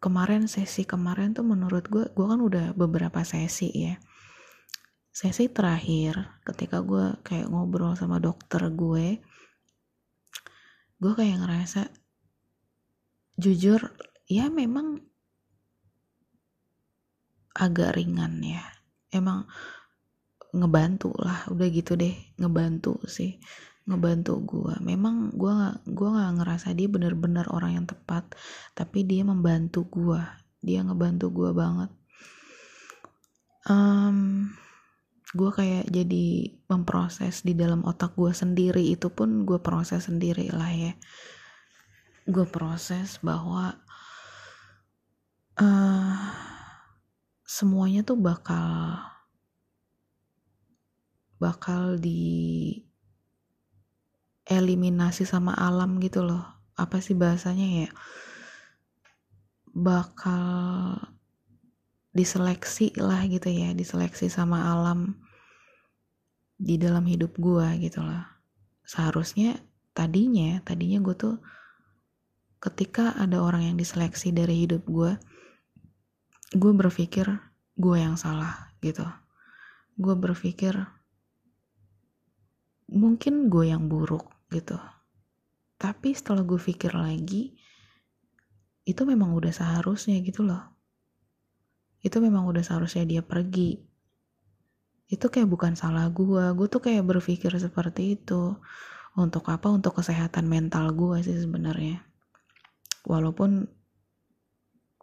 Speaker 1: kemarin sesi kemarin tuh menurut gue gue kan udah beberapa sesi ya. Sesi terakhir ketika gue kayak ngobrol sama dokter gue gue kayak ngerasa jujur ya memang agak ringan ya. Emang ngebantu lah udah gitu deh ngebantu sih ngebantu gue memang gue gak gue gak ngerasa dia bener-bener orang yang tepat tapi dia membantu gue dia ngebantu gue banget. Um, gue kayak jadi memproses di dalam otak gue sendiri itu pun gue proses sendiri lah ya. Gue proses bahwa uh, semuanya tuh bakal bakal di eliminasi sama alam gitu loh. Apa sih bahasanya ya? Bakal diseleksi lah gitu ya diseleksi sama alam di dalam hidup gua gitu loh. Seharusnya tadinya tadinya gue tuh ketika ada orang yang diseleksi dari hidup gue gue berpikir gue yang salah gitu. Gue berpikir mungkin gue yang buruk gitu. Tapi setelah gue pikir lagi itu memang udah seharusnya gitu loh itu memang udah seharusnya dia pergi. Itu kayak bukan salah gue gue tuh kayak berpikir seperti itu. Untuk apa? Untuk kesehatan mental gue sih sebenarnya. Walaupun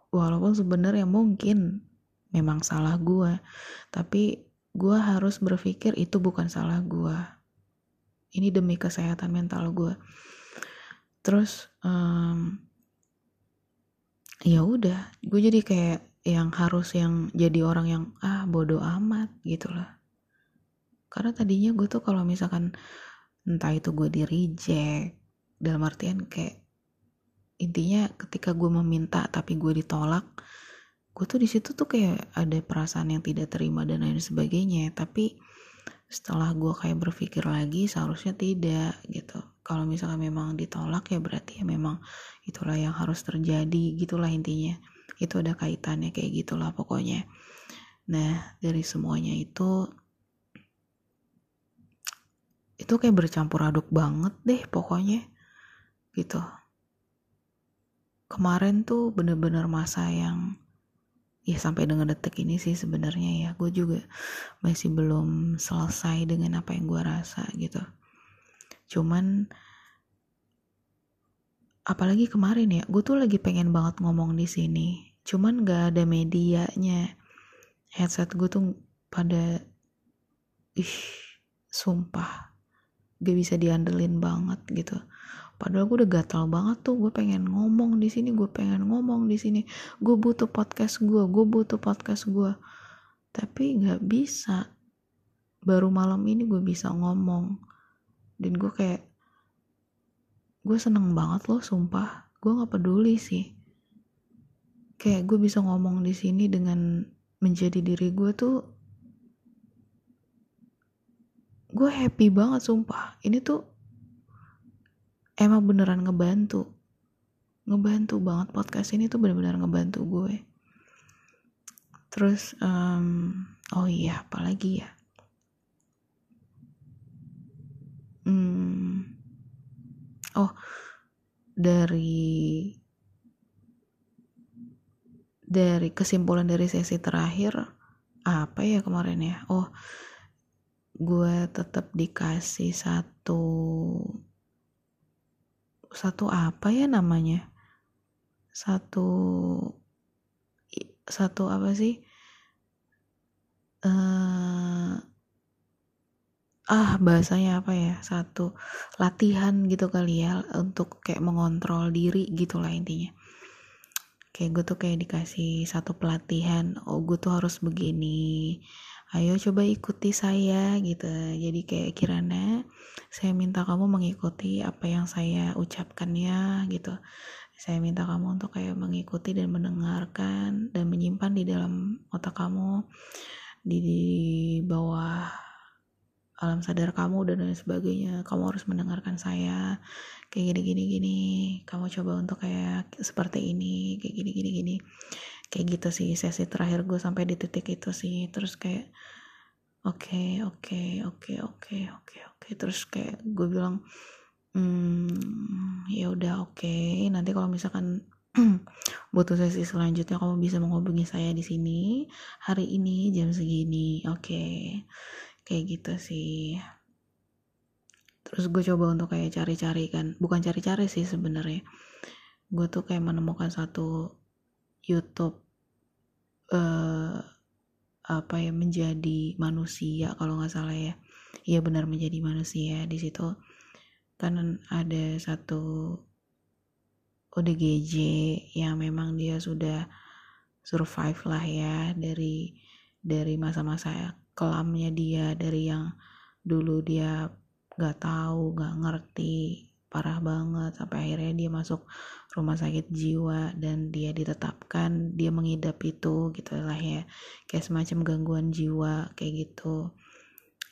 Speaker 1: walaupun sebenarnya mungkin memang salah gue tapi gue harus berpikir itu bukan salah gue ini demi kesehatan mental gue terus um, ya udah. Gue jadi kayak yang harus yang jadi orang yang ah bodoh amat gitu lah karena tadinya gue tuh kalau misalkan entah itu gue di reject dalam artian kayak intinya ketika gue meminta tapi gue ditolak gue tuh di situ tuh kayak ada perasaan yang tidak terima dan lain sebagainya. Tapi setelah gue kayak berpikir lagi seharusnya tidak gitu. Kalau misalnya memang ditolak ya berarti ya memang itulah yang harus terjadi gitulah intinya itu ada kaitannya kayak gitulah pokoknya. Nah dari semuanya itu itu kayak bercampur aduk banget deh pokoknya gitu. Kemarin tuh bener-bener masa yang ya sampai dengan detik ini sih sebenarnya ya. Gue juga masih belum selesai dengan apa yang gue rasa gitu. Cuman apalagi kemarin ya gue tuh lagi pengen banget ngomong di sini cuman gak ada medianya. Headset gue tuh pada ih sumpah gak bisa diandelin banget gitu. Padahal gue udah gatal banget tuh gue pengen ngomong di sini gue pengen ngomong di sini. Gue butuh podcast gue gue butuh podcast gue tapi nggak bisa. Baru malam ini gue bisa ngomong. Dan gue kayak gue seneng banget loh sumpah. Gue nggak peduli sih kayak gue bisa ngomong di sini dengan menjadi diri gue tuh gue happy banget sumpah. Ini tuh emang beneran ngebantu. Ngebantu banget. Podcast ini tuh bener-bener ngebantu gue. Terus um, oh iya apalagi ya? Hmm, oh dari dari kesimpulan dari sesi terakhir apa ya kemarin ya? Oh gue tetap dikasih satu satu apa ya namanya? Satu satu apa sih? Uh, ah bahasanya apa ya? Satu latihan gitu kali ya untuk kayak mengontrol diri gitulah intinya kayak gue tuh kayak dikasih satu pelatihan oh gue tuh harus begini ayo coba ikuti saya gitu. Jadi kayak Kirana saya minta kamu mengikuti apa yang saya ucapkan ya gitu. Saya minta kamu untuk kayak mengikuti dan mendengarkan dan menyimpan di dalam otak kamu di, di bawah alam sadar kamu dan lain sebagainya. Kamu harus mendengarkan saya kayak gini gini gini. Kamu coba untuk kayak seperti ini kayak gini gini gini. Kayak gitu sih sesi terakhir gue sampai di titik itu sih. Terus kayak oke oke oke oke oke oke. Terus kayak gue bilang hmm, ya udah oke. Okay. nanti kalau misalkan butuh sesi selanjutnya kamu bisa menghubungi saya di sini. Hari ini jam segini. Oke. Okay. kayak gitu sih terus gue coba untuk kayak cari-cari kan. Bukan cari-cari sih sebenarnya. Gue tuh kayak menemukan satu YouTube uh, apa ya menjadi manusia kalau nggak salah ya. Iya benar menjadi manusia di situ. Kan ada satu ODGJ yang memang dia sudah survive lah ya dari dari masa-masa kelamnya dia dari yang dulu dia nggak tahu nggak ngerti parah banget sampai akhirnya dia masuk rumah sakit jiwa dan dia ditetapkan dia mengidap itu gitu lah ya. Kayak semacam gangguan jiwa kayak gitu.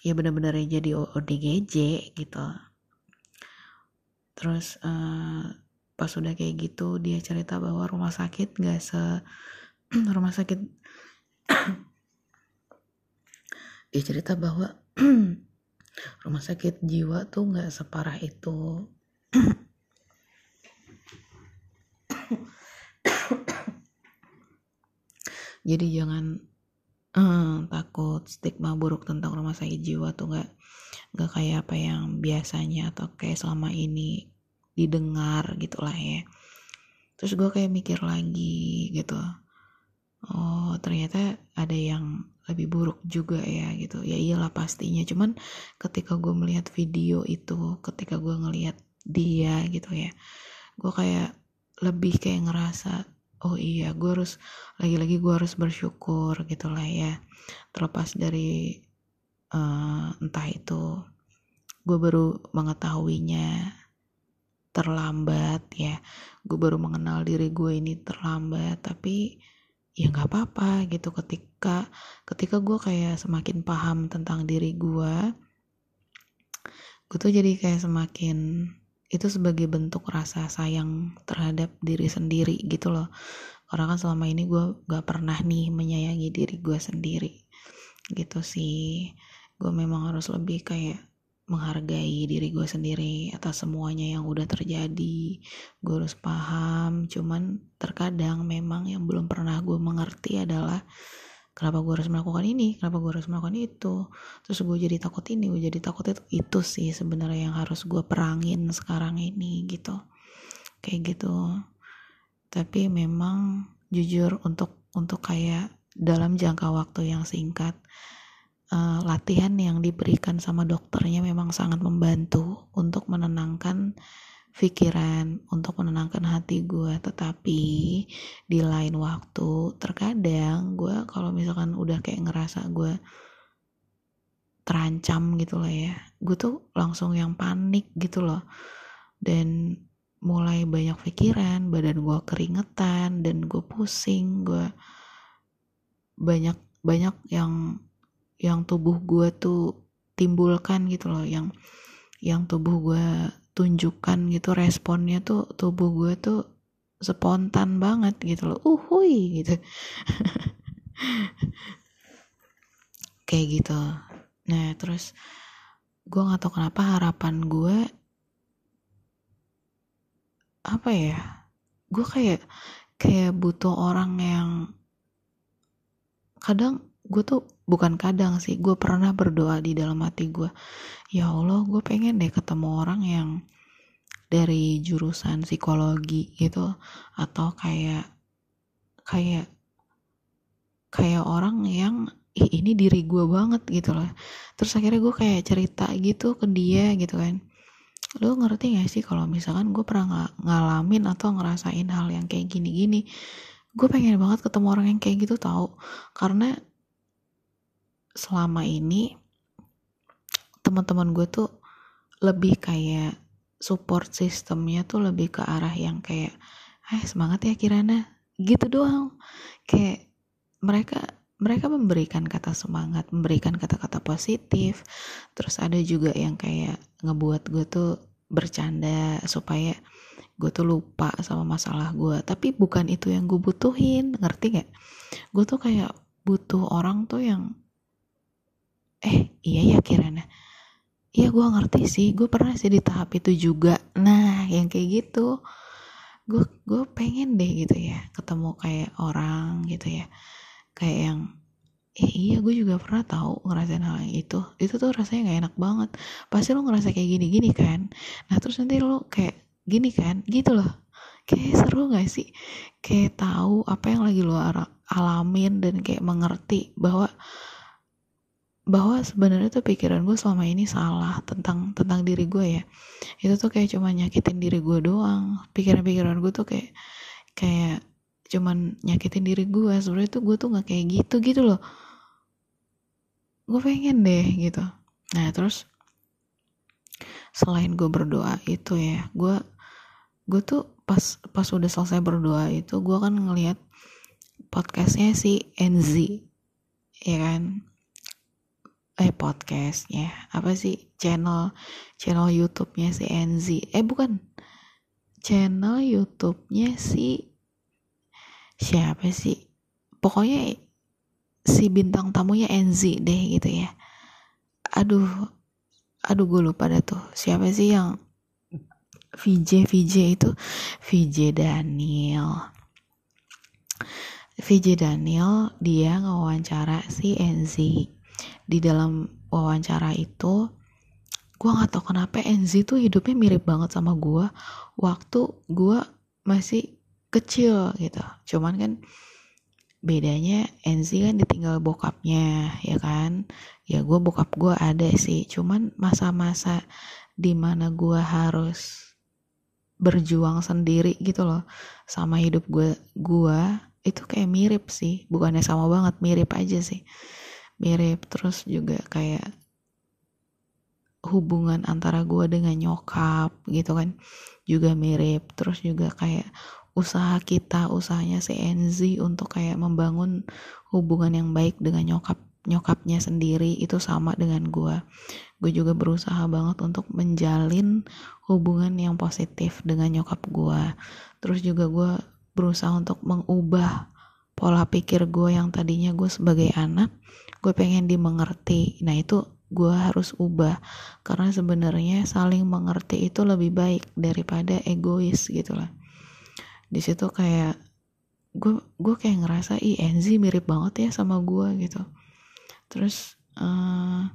Speaker 1: Ya benar-benar jadi ODGJ gitu. Terus uh, pas udah kayak gitu dia cerita bahwa rumah sakit gak se rumah sakit dia cerita bahwa rumah sakit jiwa tuh gak separah itu. Jadi jangan uh, takut stigma buruk tentang rumah sakit jiwa tuh gak gak kayak apa yang biasanya atau kayak selama ini didengar gitulah ya. Terus gue kayak mikir lagi gitu. Oh ternyata ada yang lebih buruk juga ya gitu. Ya iyalah pastinya. Cuman ketika gue melihat video itu ketika gue ngelihat dia gitu ya gue kayak lebih kayak ngerasa oh iya gue harus lagi-lagi gue harus bersyukur gitulah ya. Terlepas dari uh, entah itu gue baru mengetahuinya terlambat ya gue baru mengenal diri gue ini terlambat tapi ya nggak apa-apa gitu ketika ketika gue kayak semakin paham tentang diri gue gue tuh jadi kayak semakin itu sebagai bentuk rasa sayang terhadap diri sendiri gitu loh. Karena kan selama ini gue gak pernah nih menyayangi diri gue sendiri gitu sih. Gue memang harus lebih kayak menghargai diri gue sendiri atas semuanya yang udah terjadi. Gue harus paham cuman terkadang memang yang belum pernah gue mengerti adalah kenapa gue harus melakukan ini kenapa gue harus melakukan itu. Terus gue jadi takut ini gue jadi takut itu itu sih sebenarnya yang harus gue perangin sekarang ini gitu. Kayak gitu. Tapi memang jujur untuk untuk kayak dalam jangka waktu yang singkat uh, latihan yang diberikan sama dokternya memang sangat membantu untuk menenangkan pikiran, untuk menenangkan hati gue. Tetapi di lain waktu, terkadang gue kalau misalkan udah kayak ngerasa gue terancam gitu loh ya, gue tuh langsung yang panik gitu loh. Dan mulai banyak pikiran, badan gue keringetan, dan gue pusing, gue banyak banyak yang yang tubuh gue tuh timbulkan gitu loh yang yang tubuh gue tunjukkan gitu responnya tuh tubuh gue tuh spontan banget gitu loh. Uhui gitu. Kayak gitu. Nah terus gue nggak tahu kenapa harapan gue apa ya gue kayak kayak butuh orang yang kadang gue tuh bukan kadang sih gue pernah berdoa di dalam hati gue ya Allah gue pengen deh ketemu orang yang dari jurusan psikologi gitu atau kayak kayak kayak orang yang Ih, ini diri gue banget gitu loh. Terus akhirnya gue kayak cerita gitu ke dia gitu kan. Lo ngerti gak sih kalau misalkan gue pernah ng ngalamin atau ngerasain hal yang kayak gini-gini? Gue pengen banget ketemu orang yang kayak gitu tau? Karena selama ini teman-teman gue tuh lebih kayak support sistemnya tuh lebih ke arah yang kayak eh semangat ya Kirana. Gitu doang. Kayak mereka mereka memberikan kata semangat memberikan kata-kata positif. Terus ada juga yang kayak ngebuat gue tuh bercanda supaya gue tuh lupa sama masalah gue. Tapi bukan itu yang gue butuhin ngerti gak gue tuh kayak butuh orang tuh yang eh iya ya Kirana. Iya gue ngerti sih. Gue pernah sih di tahap itu juga. Nah yang kayak gitu gue gue pengen deh gitu ya ketemu kayak orang gitu ya. Kayak yang eh iya gue juga pernah tahu ngerasain hal yang itu. Itu tuh rasanya nggak enak banget. Pasti lo ngerasa kayak gini-gini kan? Nah terus nanti lo kayak gini kan? Gitu loh. Kayak seru gak sih? Kayak tahu apa yang lagi lo alamin dan kayak mengerti bahwa bahwa sebenarnya tuh pikiran gue selama ini salah tentang tentang diri gue ya. Itu tuh kayak cuma nyakitin diri gue doang. Pikiran-pikiran gue tuh kayak kayak cuman nyakitin diri gue sebenarnya tuh gue tuh nggak kayak gitu gitu loh. Gue pengen deh gitu. Nah terus selain gue berdoa itu ya gue gue tuh pas pas udah selesai berdoa itu gue kan ngelihat podcastnya si Enzi ya kan eh podcast ya apa sih? Channel channel YouTube-nya si Enzi. Eh bukan. Channel YouTube-nya si siapa sih? Pokoknya si bintang tamunya Enzi deh gitu ya. Aduh. Aduh gue lupa dah tuh. Siapa sih yang VJ VJ itu? VJ Daniel. VJ Daniel dia ngewawancara si Enzi di dalam wawancara itu gue nggak tahu kenapa Enzi tuh hidupnya mirip banget sama gue waktu gue masih kecil gitu. Cuman kan bedanya Enzi kan ditinggal bokapnya ya kan? Ya gue bokap gue ada sih. Cuman masa-masa di mana gue harus berjuang sendiri gitu loh sama hidup gue gue itu kayak mirip sih. Bukannya sama banget mirip aja sih mirip. Terus juga kayak hubungan antara gue dengan nyokap gitu kan juga mirip. Terus juga kayak usaha kita usahanya si Enzi untuk kayak membangun hubungan yang baik dengan nyokap nyokapnya sendiri itu sama dengan gue gue juga berusaha banget untuk menjalin hubungan yang positif dengan nyokap gue terus juga gue berusaha untuk mengubah pola pikir gue yang tadinya gue sebagai anak gue pengen dimengerti. Nah itu gue harus ubah. Karena sebenarnya saling mengerti itu lebih baik daripada egois gitu lah. Di situ kayak gue gue kayak ngerasa ih Enzi mirip banget ya sama gue gitu. Terus uh,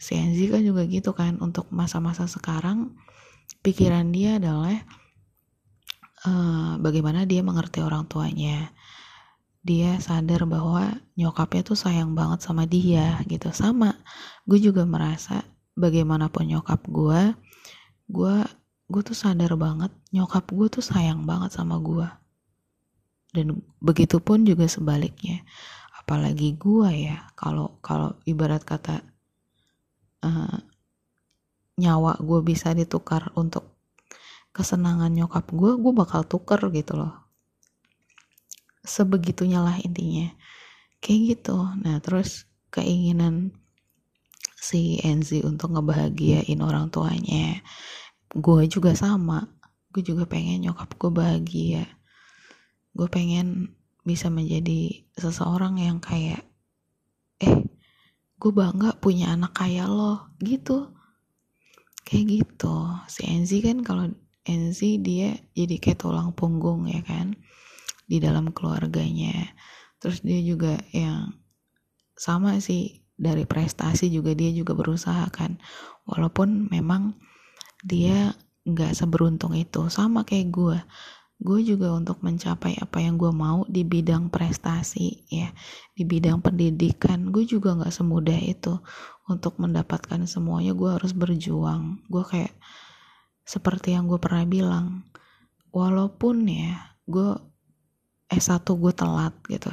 Speaker 1: si Enzi kan juga gitu kan untuk masa-masa sekarang pikiran dia adalah uh, bagaimana dia mengerti orang tuanya dia sadar bahwa nyokapnya tuh sayang banget sama dia gitu. Sama gue juga merasa bagaimanapun nyokap gue gue gue tuh sadar banget nyokap gue tuh sayang banget sama gue. Dan begitupun juga sebaliknya. Apalagi gue ya kalau kalau ibarat kata uh, nyawa gue bisa ditukar untuk kesenangan nyokap gue gue bakal tuker gitu loh sebegitunya lah intinya. Kayak gitu. Nah terus keinginan si Enzi untuk ngebahagiain orang tuanya gue juga sama. Gue juga pengen nyokap gue bahagia. Gue pengen bisa menjadi seseorang yang kayak eh gue bangga punya anak kayak lo gitu. Kayak gitu. Si Enzi kan kalau Enzi dia jadi kayak tulang punggung ya kan di dalam keluarganya. Terus dia juga yang sama sih dari prestasi juga dia juga berusaha kan. Walaupun memang dia nggak seberuntung itu. Sama kayak gue gue juga untuk mencapai apa yang gue mau di bidang prestasi ya. Di bidang pendidikan gue juga nggak semudah itu. Untuk mendapatkan semuanya gue harus berjuang. Gue kayak seperti yang gue pernah bilang. Walaupun ya gue S1 gue telat gitu.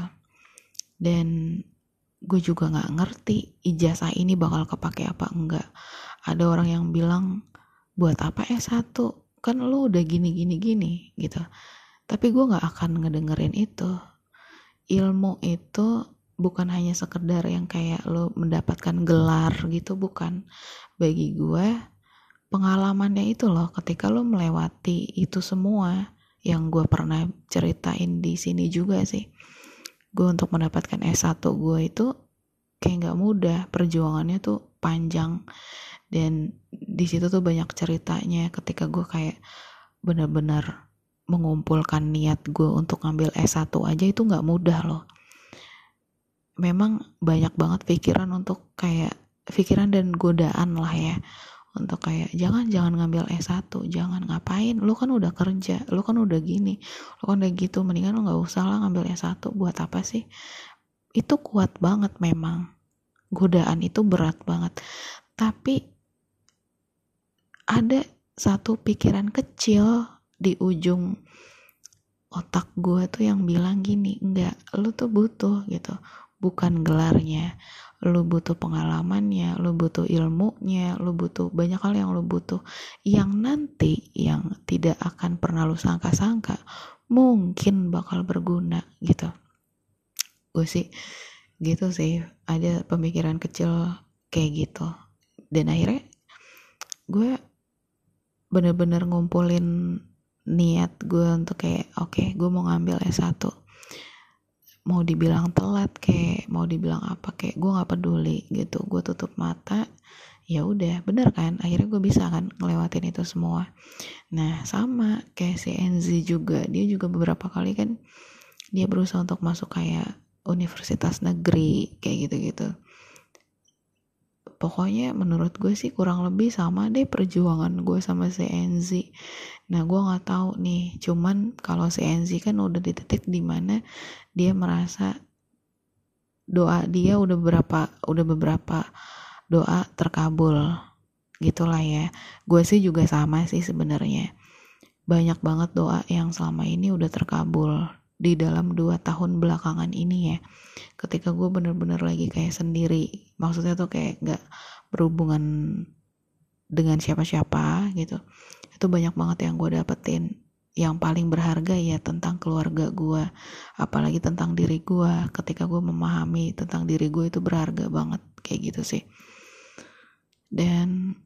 Speaker 1: Dan gue juga nggak ngerti ijazah ini bakal kepake apa enggak. Ada orang yang bilang buat apa S1 kan lu udah gini gini gini gitu. Tapi gue nggak akan ngedengerin itu. Ilmu itu bukan hanya sekedar yang kayak lo mendapatkan gelar gitu bukan. Bagi gue pengalamannya itu loh ketika lo melewati itu semua yang gue pernah ceritain di sini juga sih. Gue untuk mendapatkan S1 gue itu kayak nggak mudah perjuangannya tuh panjang. Dan di situ tuh banyak ceritanya ketika gue kayak bener-bener mengumpulkan niat gue untuk ngambil S1 aja itu nggak mudah loh. Memang banyak banget pikiran untuk kayak pikiran dan godaan lah ya untuk kayak jangan jangan ngambil S1 jangan ngapain? Lu kan udah kerja lu kan udah gini lu kan udah gitu mendingan lu nggak usah lah ngambil S1 buat apa sih? Itu kuat banget memang. Godaan itu berat banget. Tapi ada satu pikiran kecil di ujung otak gue tuh yang bilang gini enggak lu tuh butuh gitu bukan gelarnya. Lu butuh pengalamannya lu butuh ilmunya lu butuh banyak hal yang lu butuh. Yang nanti yang tidak akan pernah lu sangka-sangka mungkin bakal berguna gitu. Gue sih gitu sih ada pemikiran kecil kayak gitu. Dan akhirnya gue bener-bener ngumpulin niat gue untuk kayak oke okay, gue mau ngambil S1 mau dibilang telat kayak mau dibilang apa kayak gue nggak peduli gitu. Gue tutup mata ya udah bener kan? Akhirnya gue bisa kan ngelewatin itu semua. Nah sama kayak si Enzi juga. Dia juga beberapa kali kan dia berusaha untuk masuk kayak universitas negeri kayak gitu-gitu. Pokoknya menurut gue sih kurang lebih sama deh perjuangan gue sama si Enzi nah gue nggak tahu nih. Cuman kalau si Enzi kan udah di titik di mana dia merasa doa dia udah beberapa udah beberapa doa terkabul. Gitulah ya. Gue sih juga sama sih sebenarnya. Banyak banget doa yang selama ini udah terkabul di dalam dua tahun belakangan ini ya. Ketika gue bener-bener lagi kayak sendiri. Maksudnya tuh kayak gak berhubungan dengan siapa-siapa gitu itu banyak banget yang gue dapetin. Yang paling berharga ya tentang keluarga gue apalagi tentang diri gue ketika gue memahami tentang diri gue itu berharga banget. Kayak gitu sih. Dan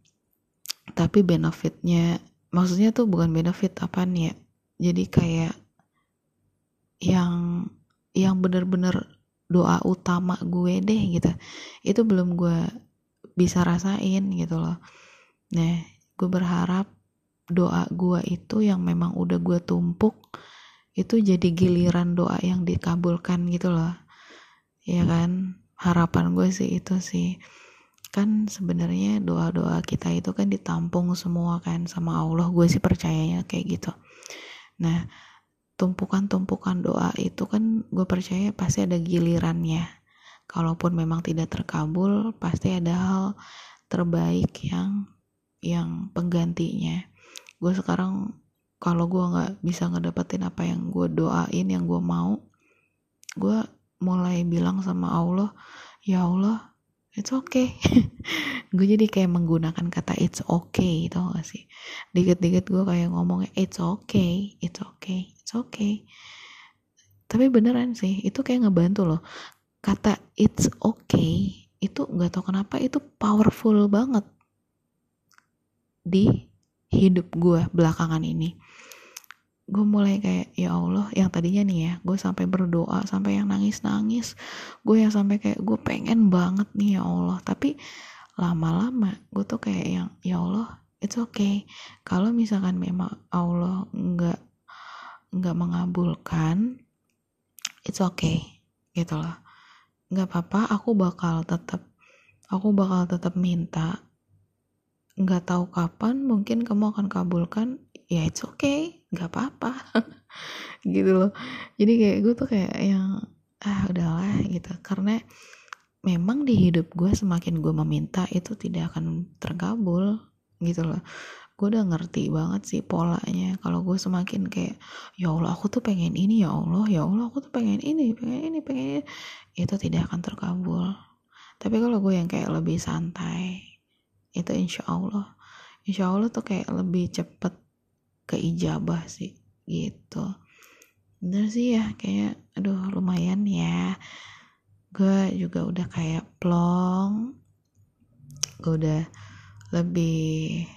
Speaker 1: tapi benefitnya maksudnya tuh bukan benefit apa nih ya. Jadi kayak yang yang bener-bener doa utama gue deh gitu. Itu belum gue bisa rasain gitu loh. Nah gue berharap doa gue itu yang memang udah gue tumpuk itu jadi giliran doa yang dikabulkan gitu loh. Ya kan? Harapan gue sih itu sih. Kan sebenarnya doa-doa kita itu kan ditampung semua kan sama Allah. Gue sih percayanya kayak gitu. Nah tumpukan-tumpukan doa itu kan gue percaya pasti ada gilirannya. Kalaupun memang tidak terkabul pasti ada hal terbaik yang yang penggantinya gue sekarang kalau gue nggak bisa ngedapetin apa yang gue doain yang gue mau gue mulai bilang sama Allah ya Allah it's okay. Gue jadi kayak menggunakan kata it's okay itu gak sih? Dikit-dikit gue kayak ngomongnya it's okay it's okay it's okay. Tapi beneran sih itu kayak ngebantu loh. Kata it's okay itu nggak tau kenapa itu powerful banget. Di hidup gue belakangan ini. Gue mulai kayak ya Allah yang tadinya nih ya gue sampai berdoa sampai yang nangis nangis gue yang sampai kayak gue pengen banget nih ya Allah. Tapi lama-lama gue tuh kayak yang ya Allah it's okay. Kalau misalkan memang Allah nggak nggak mengabulkan it's okay gitu loh. Nggak apa-apa aku bakal tetap aku bakal tetap minta nggak tahu kapan mungkin kamu akan kabulkan ya it's okay nggak apa-apa. Gitu loh. Jadi kayak gue tuh kayak yang ah udahlah gitu. Karena memang di hidup gue semakin gue meminta itu tidak akan terkabul gitu loh. Gue udah ngerti banget sih polanya. Kalau gue semakin kayak ya Allah aku tuh pengen ini ya Allah ya Allah aku tuh pengen ini pengen ini pengen ini itu tidak akan terkabul. Tapi kalau gue yang kayak lebih santai itu insya Allah. Insya Allah tuh kayak lebih cepet keijabah sih gitu. Bener sih ya kayak aduh lumayan ya. Gue juga udah kayak plong. Gue udah lebih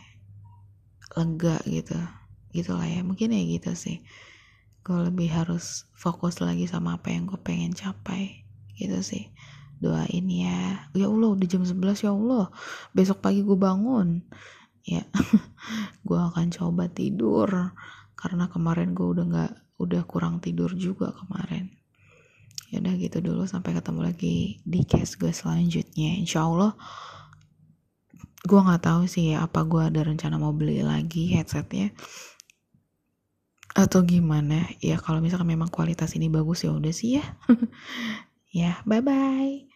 Speaker 1: lega gitu gitulah ya. Mungkin ya gitu sih. Gue lebih harus fokus lagi sama apa yang gue pengen capai gitu sih doain ya. Ya Allah udah jam 11 ya Allah. Besok pagi gue bangun. Ya gue akan coba tidur. Karena kemarin gue udah nggak udah kurang tidur juga kemarin. Ya udah gitu dulu sampai ketemu lagi di case gue selanjutnya. Insya Allah gue nggak tahu sih ya apa gue ada rencana mau beli lagi headsetnya atau gimana. Ya kalau misalkan memang kualitas ini bagus ya udah sih ya. Ya bye bye